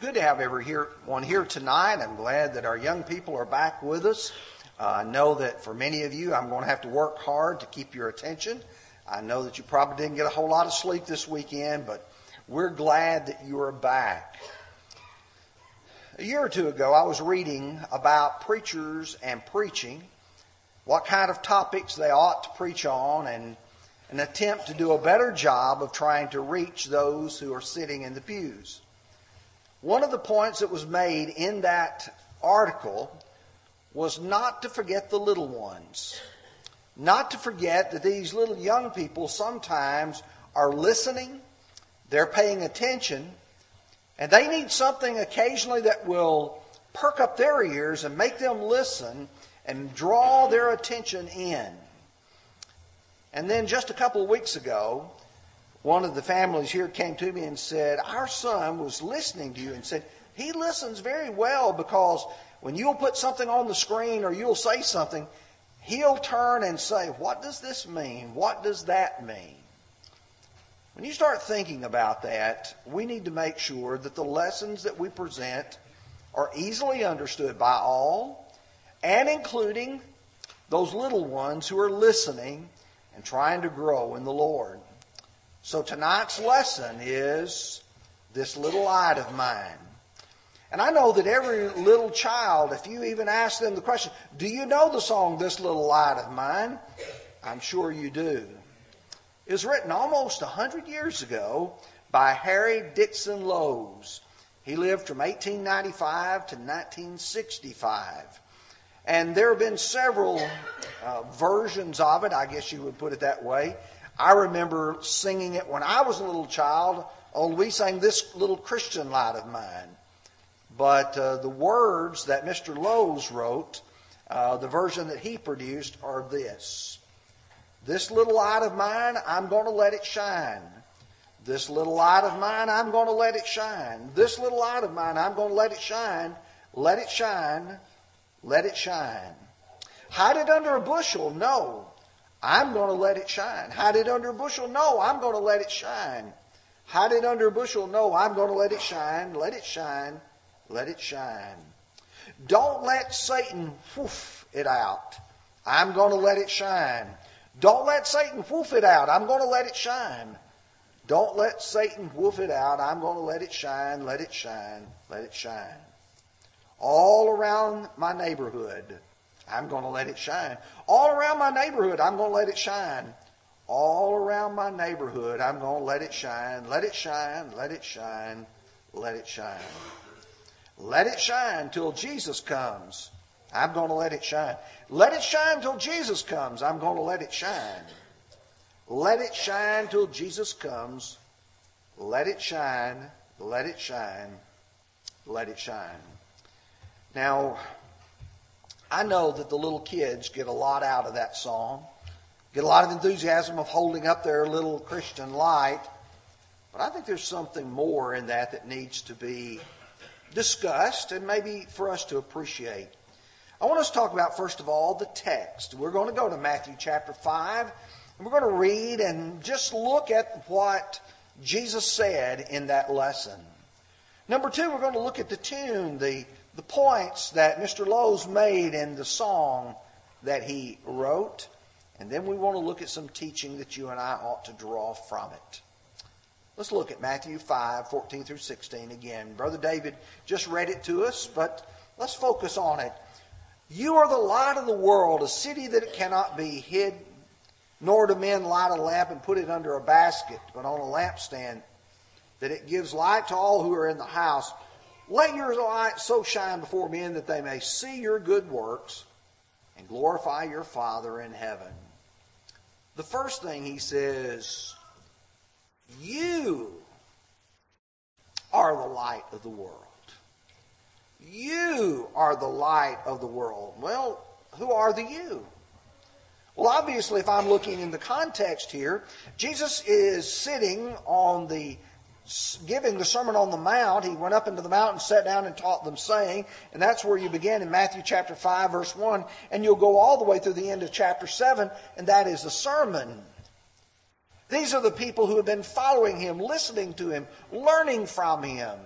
good to have everyone here tonight. I'm glad that our young people are back with us. Uh, I know that for many of you, I'm going to have to work hard to keep your attention. I know that you probably didn't get a whole lot of sleep this weekend, but we're glad that you are back. A year or two ago, I was reading about preachers and preaching, what kind of topics they ought to preach on, and an attempt to do a better job of trying to reach those who are sitting in the pews. One of the points that was made in that article was not to forget the little ones. Not to forget that these little young people sometimes are listening, they're paying attention, and they need something occasionally that will perk up their ears and make them listen and draw their attention in. And then just a couple of weeks ago, one of the families here came to me and said, Our son was listening to you and said, He listens very well because when you'll put something on the screen or you'll say something, he'll turn and say, What does this mean? What does that mean? When you start thinking about that, we need to make sure that the lessons that we present are easily understood by all and including those little ones who are listening and trying to grow in the Lord. So tonight's lesson is this little light of mine. And I know that every little child, if you even ask them the question, do you know the song, This Little Light of Mine? I'm sure you do. It was written almost a hundred years ago by Harry Dixon Loes. He lived from 1895 to 1965. And there have been several uh, versions of it, I guess you would put it that way. I remember singing it when I was a little child. Oh, we sang this little Christian light of mine. But uh, the words that Mr. Loes wrote, uh, the version that he produced, are this This little light of mine, I'm going to let it shine. This little light of mine, I'm going to let it shine. This little light of mine, I'm going to let it shine. Let it shine. Let it shine. Hide it under a bushel? No. I'm going to let it shine. Hide it under a bushel? No, I'm going to let it shine. Hide it under a bushel? No, I'm going to let it shine. Let it shine. Let it shine. Don't let Satan whoof it out. I'm going to let it shine. Don't let Satan whoof it out. I'm going to let it shine. Don't let Satan woof it out. I'm going to let it shine, let it shine, let it shine. All around my neighborhood, I'm going to let it shine. All around my neighborhood, I'm going to let it shine. All around my neighborhood, I'm going to let it shine. Let it shine, let it shine, let it shine. Let it shine till Jesus comes. I'm going to let it shine. Let it shine till Jesus comes. I'm going to let it shine. Let it shine till Jesus comes. Let it shine. Let it shine. Let it shine. Now, I know that the little kids get a lot out of that song, get a lot of enthusiasm of holding up their little Christian light. But I think there's something more in that that needs to be discussed and maybe for us to appreciate. I want us to talk about, first of all, the text. We're going to go to Matthew chapter 5, and we're going to read and just look at what Jesus said in that lesson. Number two, we're going to look at the tune, the the points that Mr. Loes made in the song that he wrote. And then we want to look at some teaching that you and I ought to draw from it. Let's look at Matthew 5, 14 through 16 again. Brother David just read it to us, but let's focus on it. You are the light of the world, a city that it cannot be hid, nor do men light a lamp and put it under a basket, but on a lampstand, that it gives light to all who are in the house. Let your light so shine before men that they may see your good works and glorify your Father in heaven. The first thing he says, You are the light of the world. You are the light of the world. Well, who are the you? Well, obviously, if I'm looking in the context here, Jesus is sitting on the giving the Sermon on the Mount, he went up into the mountain, sat down, and taught them, saying, and that's where you begin in Matthew chapter 5, verse 1, and you'll go all the way through the end of chapter 7, and that is the sermon. These are the people who have been following him, listening to him, learning from him.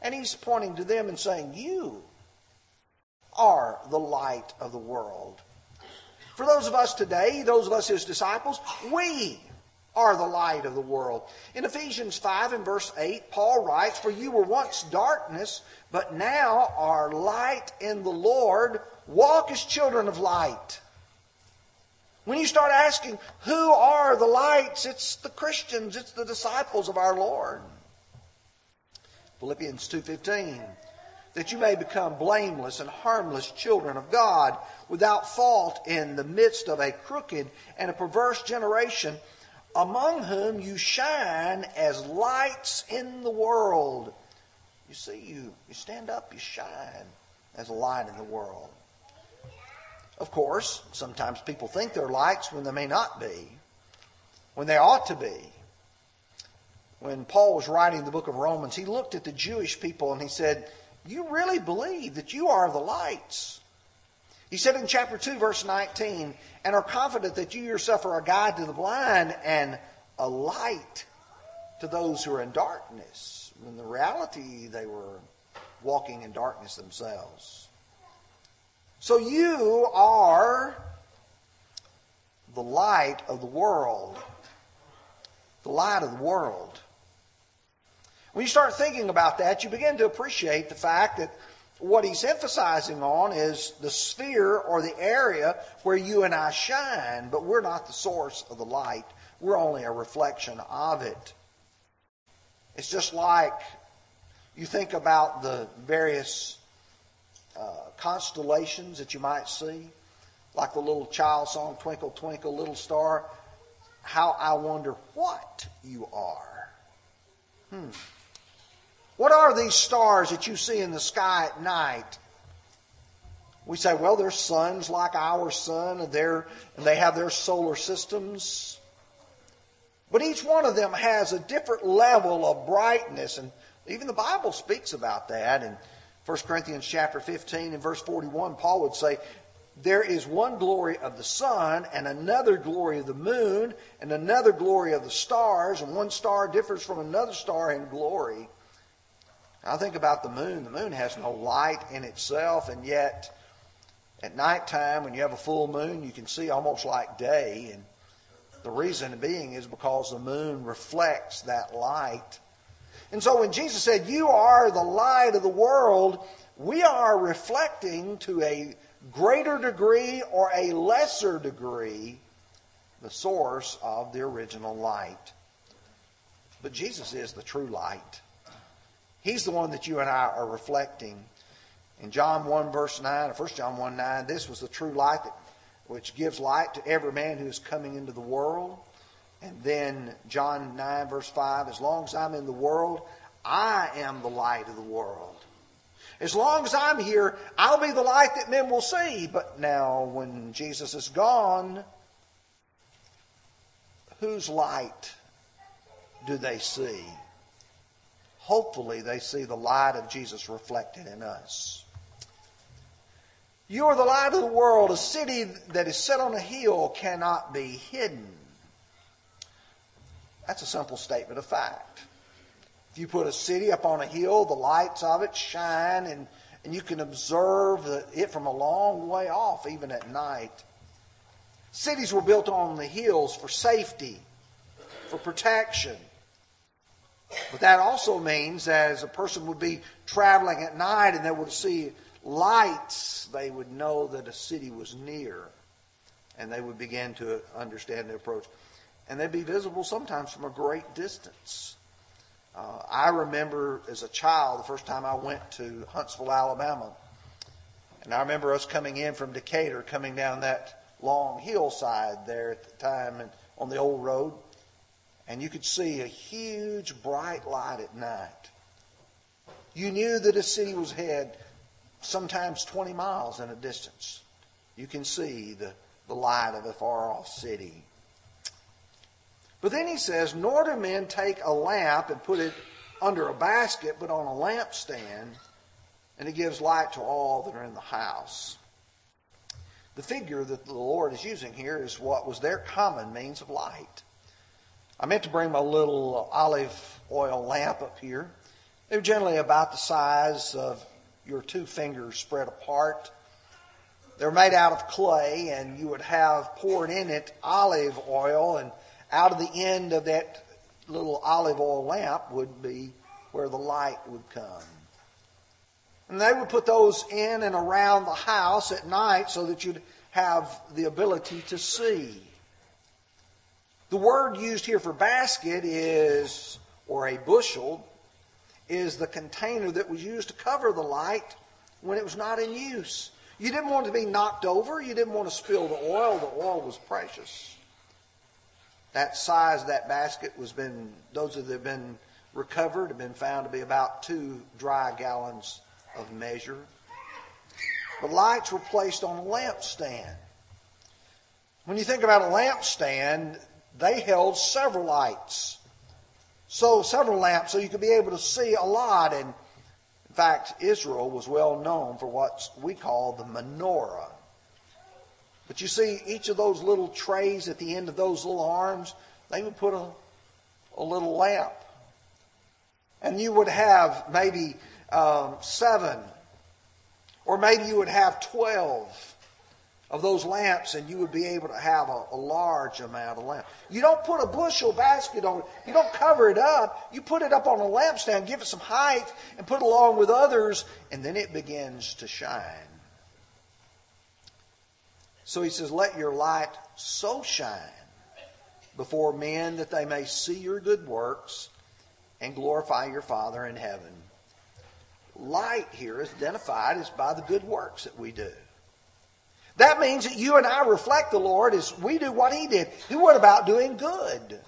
And he's pointing to them and saying, You are the light of the world. For those of us today, those of us his disciples, we are the light of the world. In Ephesians 5 and verse 8, Paul writes, For you were once darkness, but now are light in the Lord. Walk as children of light. When you start asking, who are the lights? It's the Christians, it's the disciples of our Lord. Philippians 2:15 that you may become blameless and harmless children of God without fault in the midst of a crooked and a perverse generation among whom you shine as lights in the world. You see, you, you stand up, you shine as a light in the world. Of course, sometimes people think they're lights when they may not be, when they ought to be. When Paul was writing the book of Romans, he looked at the Jewish people and he said, You really believe that you are the lights. He said in chapter 2, verse 19, and are confident that you yourself are a guide to the blind and a light to those who are in darkness. In the reality, they were walking in darkness themselves. So you are the light of the world. The light of the world. When you start thinking about that, you begin to appreciate the fact that what he's emphasizing on is the sphere or the area where you and I shine, but we're not the source of the light. We're only a reflection of it. It's just like you think about the various uh, constellations that you might see, like the little child song, Twinkle, Twinkle, Little Star. How I wonder what you are. Hmm. What are these stars that you see in the sky at night? We say, well, they're suns like our sun, and, they're, and they have their solar systems. But each one of them has a different level of brightness, and even the Bible speaks about that. In 1 Corinthians chapter 15 and verse 41, Paul would say, there is one glory of the sun and another glory of the moon and another glory of the stars, and one star differs from another star in glory. I think about the moon. The moon has no light in itself, and yet at nighttime, when you have a full moon, you can see almost like day. And the reason being is because the moon reflects that light. And so when Jesus said, You are the light of the world, we are reflecting to a greater degree or a lesser degree the source of the original light. But Jesus is the true light. He's the one that you and I are reflecting. In John 1, verse 9, or 1 John 1, 9, this was the true light that, which gives light to every man who is coming into the world. And then John 9, verse 5, as long as I'm in the world, I am the light of the world. As long as I'm here, I'll be the light that men will see. But now, when Jesus is gone, whose light do they see? Hopefully they see the light of Jesus reflected in us. You are the light of the world. A city that is set on a hill cannot be hidden. That's a simple statement of fact. If you put a city up on a hill, the lights of it shine, and, and you can observe it from a long way off, even at night. Cities were built on the hills for safety, for protection. But that also means that as a person would be traveling at night and they would see lights, they would know that a city was near. And they would begin to understand the approach. And they'd be visible sometimes from a great distance. Uh, I remember as a child the first time I went to Huntsville, Alabama. And I remember us coming in from Decatur, coming down that long hillside there at the time and on the old road and you could see a huge bright light at night. You knew that a city was ahead, sometimes 20 miles in a distance. You can see the, the light of a far off city. But then he says, Nor do men take a lamp and put it under a basket, but on a lampstand, and it gives light to all that are in the house. The figure that the Lord is using here is what was their common means of light. I meant to bring my little olive oil lamp up here They're generally about the size of your two fingers spread apart. They're made out of clay, and you would have poured in it olive oil, and out of the end of that little olive oil lamp would be where the light would come. And they would put those in and around the house at night so that you'd have the ability to see. The word used here for basket is, or a bushel, is the container that was used to cover the light when it was not in use. You didn't want it to be knocked over. You didn't want to spill the oil. The oil was precious. That size that basket was been, those that have been recovered have been found to be about two dry gallons of measure. The lights were placed on a lampstand. When you think about a lampstand, they held several lights. So several lamps so you could be able to see a lot. And in fact, Israel was well known for what we call the menorah. But you see, each of those little trays at the end of those little arms, they would put a, a little lamp. And you would have maybe um, seven, or maybe you would have twelve of those lamps and you would be able to have a, a, large amount of lamp. You don't put a bushel basket on it. You don't cover it up. You put it up on a lampstand, give it some height, and put it along with others, and then it begins to shine. So he says, Let your light so shine before men that they may see your good works and glorify your Father in heaven. Light here is identified as by the good works that we do. That means that you and I reflect the Lord as we do what He did. He went about doing good.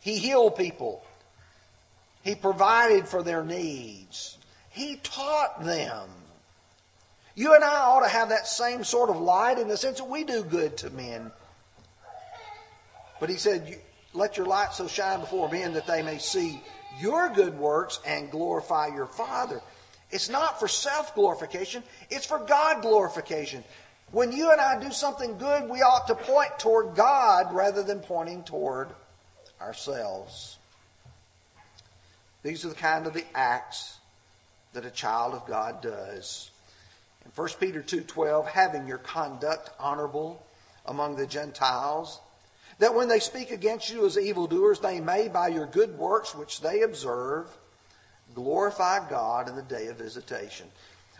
He healed people. He provided for their needs. He taught them. You and I ought to have that same sort of light in the sense that we do good to men. But he said, Let your light so shine before men that they may see your good works and glorify your Father it's not for self glorification, it's for God glorification. When you and I do something good, we ought to point toward God rather than pointing toward ourselves. These are the kind of the acts that a child of God does. In 1 Peter 2:12, having your conduct honorable among the Gentiles, that when they speak against you as evildoers, they may by your good works which they observe glorify God in the day of visitation.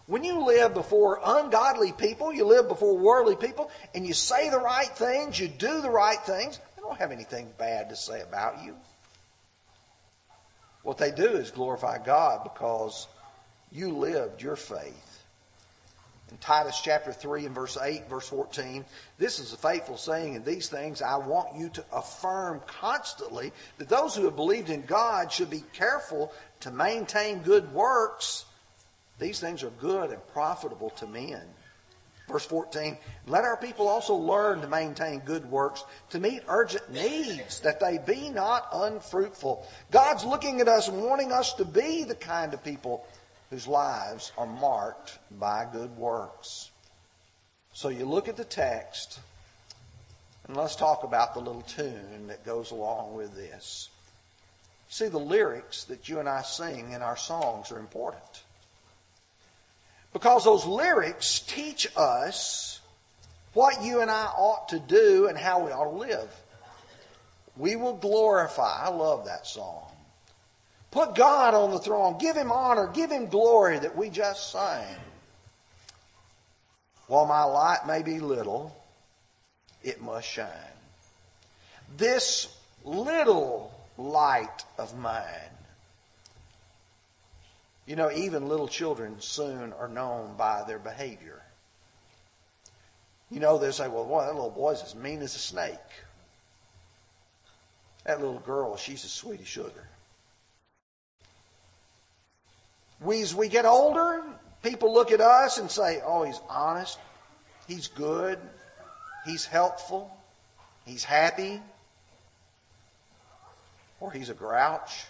When you live before ungodly people, you live before worldly people, and you say the right things, you do the right things, they don't have anything bad to say about you. What they do is glorify God because you lived your faith. In Titus chapter 3 and verse 8, verse 14, this is a faithful saying, and these things I want you to affirm constantly that those who have believed in God should be careful to maintain good works, these things are good and profitable to men. Verse 14, let our people also learn to maintain good works, to meet urgent needs, that they be not unfruitful. God's looking at us and wanting us to be the kind of people whose lives are marked by good works. So you look at the text, and let's talk about the little tune that goes along with this. See, the lyrics that you and I sing in our songs are important. Because those lyrics teach us what you and I ought to do and how we ought to live. We will glorify. I love that song. Put God on the throne. Give him honor. Give him glory that we just sang. While my light may be little, it must shine. This little light of mine. You know, even little children soon are known by their behavior. You know, they say, well, boy, that little boy's as mean as a snake. That little girl, she's as sweet as sugar. We, as we get older, people look at us and say, oh, he's honest, he's good, he's helpful, he's happy, or he's a grouch,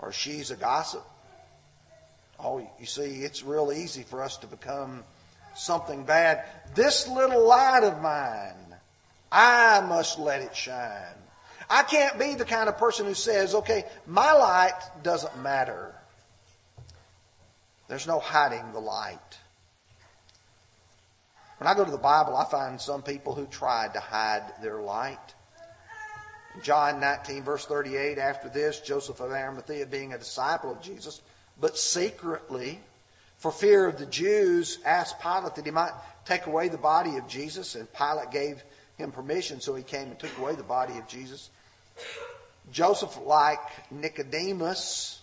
or she's a gossip. Oh, you see, it's real easy for us to become something bad. This little light of mine, I must let it shine. I can't be the kind of person who says, okay, my light doesn't matter. There's no hiding the light. When I go to the Bible, I find some people who tried to hide their light. John 19, verse 38, after this, Joseph of Arimathea, being a disciple of Jesus, but secretly, for fear of the Jews, asked Pilate that he might take away the body of Jesus, and Pilate gave him permission, so he came and took away the body of Jesus. Joseph, like Nicodemus,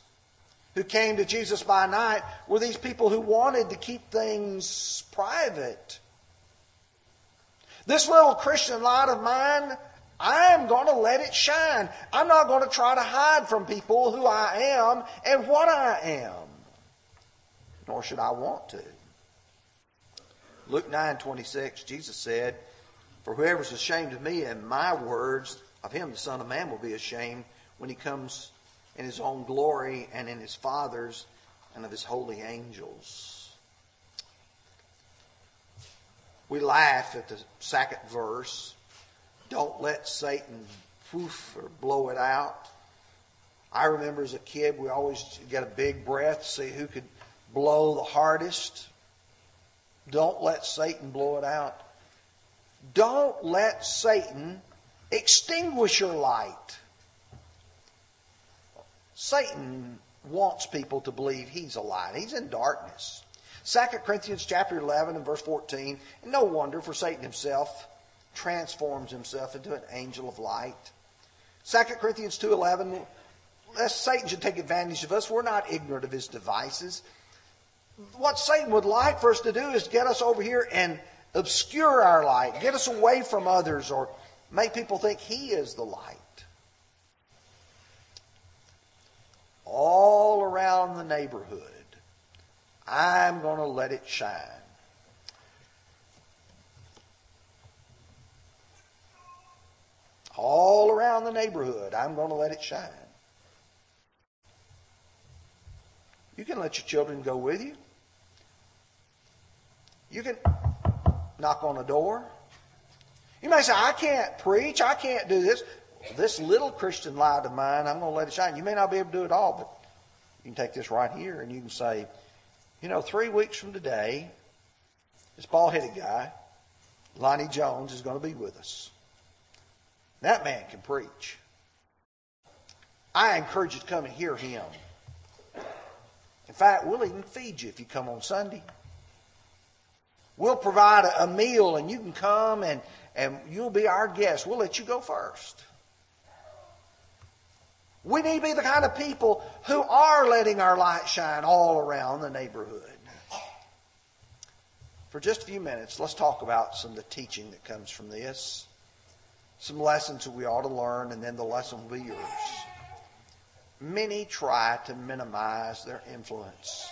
who came to Jesus by night, were these people who wanted to keep things private. This little Christian light of mine, I'm going to let it shine. I'm not going to try to hide from people who I am and what I am. Nor should I want to. Luke 9 26, Jesus said, For whoever is ashamed of me and my words, of him the Son of Man will be ashamed when he comes in his own glory and in his Father's and of his holy angels. We laugh at the second verse. Don't let Satan poof or blow it out. I remember as a kid, we always get a big breath see who could blow the hardest. Don't let Satan blow it out. Don't let Satan extinguish your light. Satan wants people to believe he's a light. He's in darkness. 2 Corinthians chapter 11 and verse 14. And no wonder, for Satan himself transforms himself into an angel of light. 2 Corinthians 2.11, lest Satan should take advantage of us. We're not ignorant of his devices. What Satan would like for us to do is get us over here and obscure our light, get us away from others, or make people think he is the light. All around the neighborhood I'm going to let it shine. All around the neighborhood, I'm going to let it shine. You can let your children go with you. You can knock on a door. You may say, I can't preach, I can't do this. This little Christian light of mine, I'm going to let it shine. You may not be able to do it all, but you can take this right here and you can say, you know, three weeks from today, this bald headed guy, Lonnie Jones, is going to be with us. That man can preach. I encourage you to come and hear him. In fact, we'll even feed you if you come on Sunday. We'll provide a, meal and you can come and, and you'll be our guest. We'll let you go first. We need to be the kind of people who are letting our light shine all around the neighborhood. For just a few minutes, let's talk about some of the teaching that comes from this, some lessons that we ought to learn, and then the lesson will be yours. Many try to minimize their influence.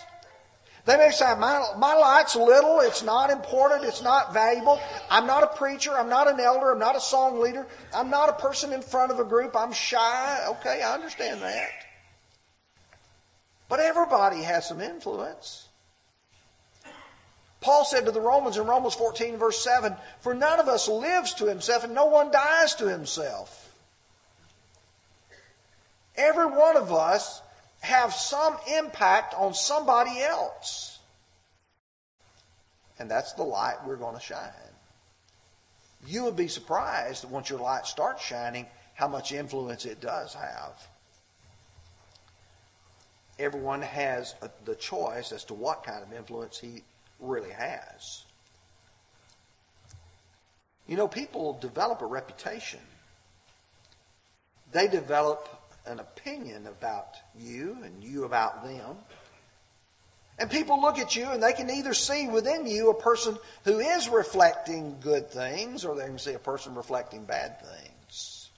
They may say, my, my light's little, it's not important, it's not valuable. I'm not a preacher, I'm not an elder, I'm not a song leader, I'm not a person in front of a group, I'm shy. Okay, I understand that. But everybody has some influence. Paul said to the Romans in Romans 14, verse 7, For none of us lives to himself, and no one dies to himself. Every one of us have some impact on somebody else. And that's the light we're going to shine. You would be surprised that once your light starts shining, how much influence it does have. Everyone has a, the choice as to what kind of influence he really has. You know, people develop a reputation. They develop an opinion about you and you about them. And people look at you and they can either see within you a person who is reflecting good things or they can see a person reflecting bad things.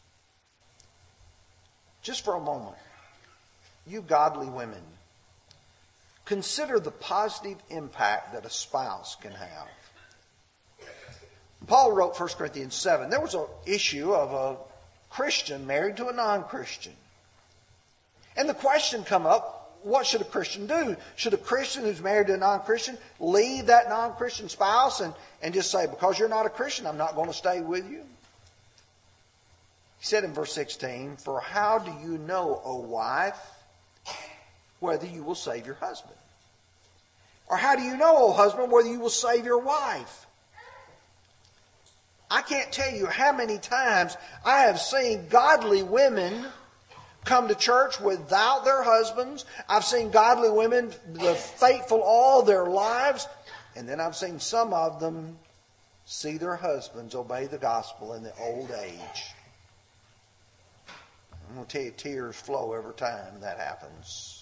Just for a moment, you godly women, consider the positive impact that a spouse can have. Paul wrote 1 Corinthians 7. There was an issue of a Christian married to a non Christian. And the question come up, what should a Christian do? Should a Christian who's married to a non-Christian leave that non-Christian spouse and, and just say, because you're not a Christian, I'm not going to stay with you? He said in verse 16, For how do you know, O wife, whether you will save your husband? Or how do you know, O husband, whether you will save your wife? I can't tell you how many times I have seen godly women come to church without their husbands. I've seen godly women, the faithful all their lives, and then I've seen some of them see their husbands obey the gospel in the old age. I'm going to tell you, tears flow every time that happens.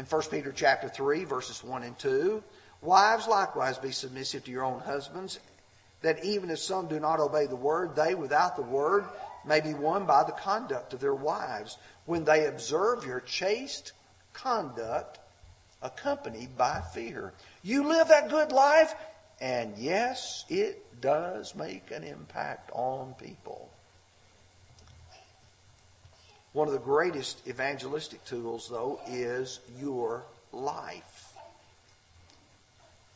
In 1 Peter chapter 3, verses 1 and 2, wives likewise be submissive to your own husbands, that even if some do not obey the word, they without the word may be won by the conduct of their wives when they observe your chaste conduct accompanied by fear. You live that good life, and yes, it does make an impact on people. One of the greatest evangelistic tools, though, is your life.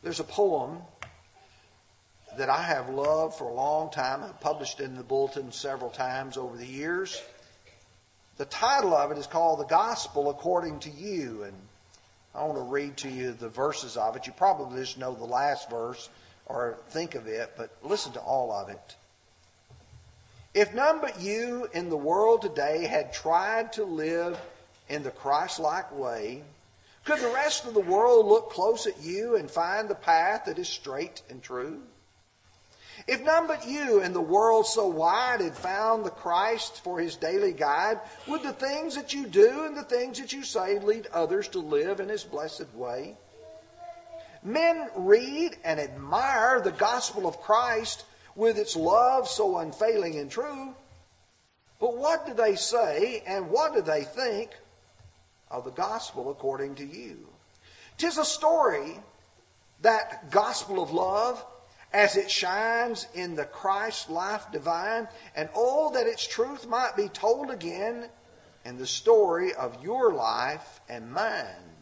There's a poem that I have loved for a long time. I've published in the bulletin several times over the years. The title of it is called The Gospel According to You. And I want to read to you the verses of it. You probably just know the last verse or think of it, but listen to all of it. If none but you in the world today had tried to live in the Christ like way, could the rest of the world look close at you and find the path that is straight and true? If none but you in the world so wide had found the Christ for his daily guide, would the things that you do and the things that you say lead others to live in his blessed way? Men read and admire the gospel of Christ with its love so unfailing and true. But what do they say and what do they think of the gospel according to you? Tis a story, that gospel of love, as it shines in the Christ life divine, and oh, that its truth might be told again in the story of your life and mine.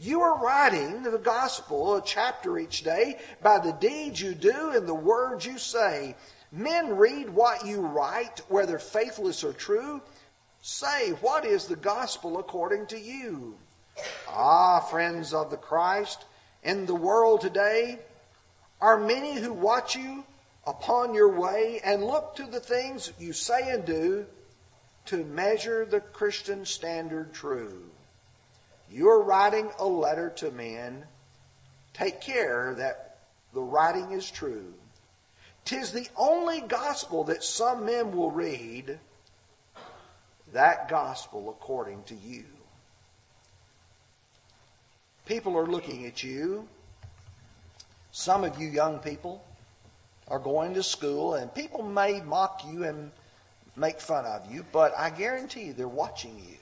You are writing the gospel, a chapter each day, by the deeds you do and the words you say. Men read what you write, whether faithless or true. Say, what is the gospel according to you? Ah, friends of the Christ, in the world today, are many who watch you upon your way and look to the things you say and do to measure the Christian standard true. You're writing a letter to men. Take care that the writing is true. Tis the only gospel that some men will read, that gospel according to you. People are looking at you some of you young people are going to school, and people may mock you and make fun of you, but I guarantee you they're watching you.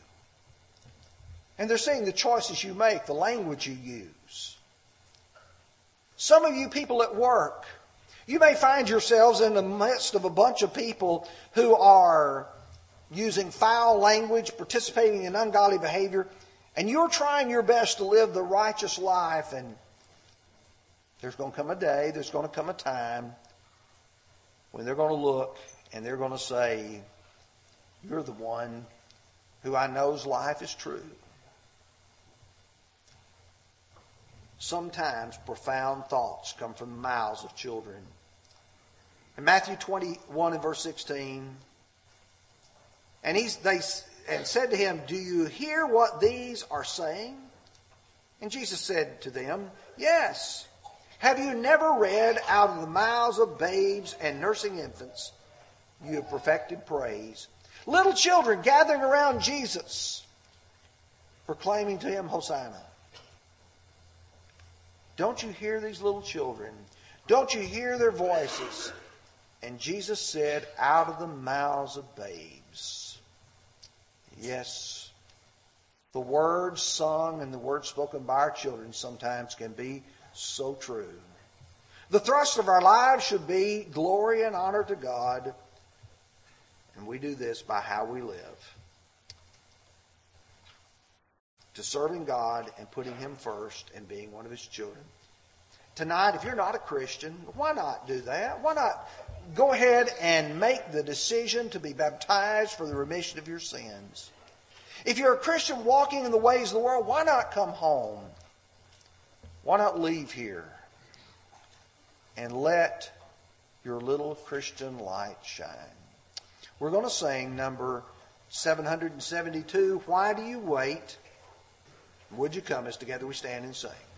And they're seeing the choices you make, the language you use. Some of you people at work, you may find yourselves in the midst of a bunch of people who are using foul language, participating in ungodly behavior, and you're trying your best to live the righteous life and there's going to come a day, there's going to come a time when they're going to look and they're going to say, You're the one who I know's life is true. Sometimes profound thoughts come from the mouths of children. In Matthew 21 and verse 16, and he's, they and said to him, Do you hear what these are saying? And Jesus said to them, Yes. Have you never read out of the mouths of babes and nursing infants, you have perfected praise? Little children gathering around Jesus, proclaiming to him, Hosanna. Don't you hear these little children? Don't you hear their voices? And Jesus said, out of the mouths of babes. Yes, the words sung and the words spoken by our children sometimes can be so true. The thrust of our lives should be glory and honor to God, and we do this by how we live. To serving God and putting Him first and being one of His children. Tonight, if you're not a Christian, why not do that? Why not go ahead and make the decision to be baptized for the remission of your sins. If you're a Christian walking in the ways of the world, why not come home? Why not leave here and let your little Christian light shine? We're going to sing number 772, Why Do You Wait? Would you come as together we stand and sing?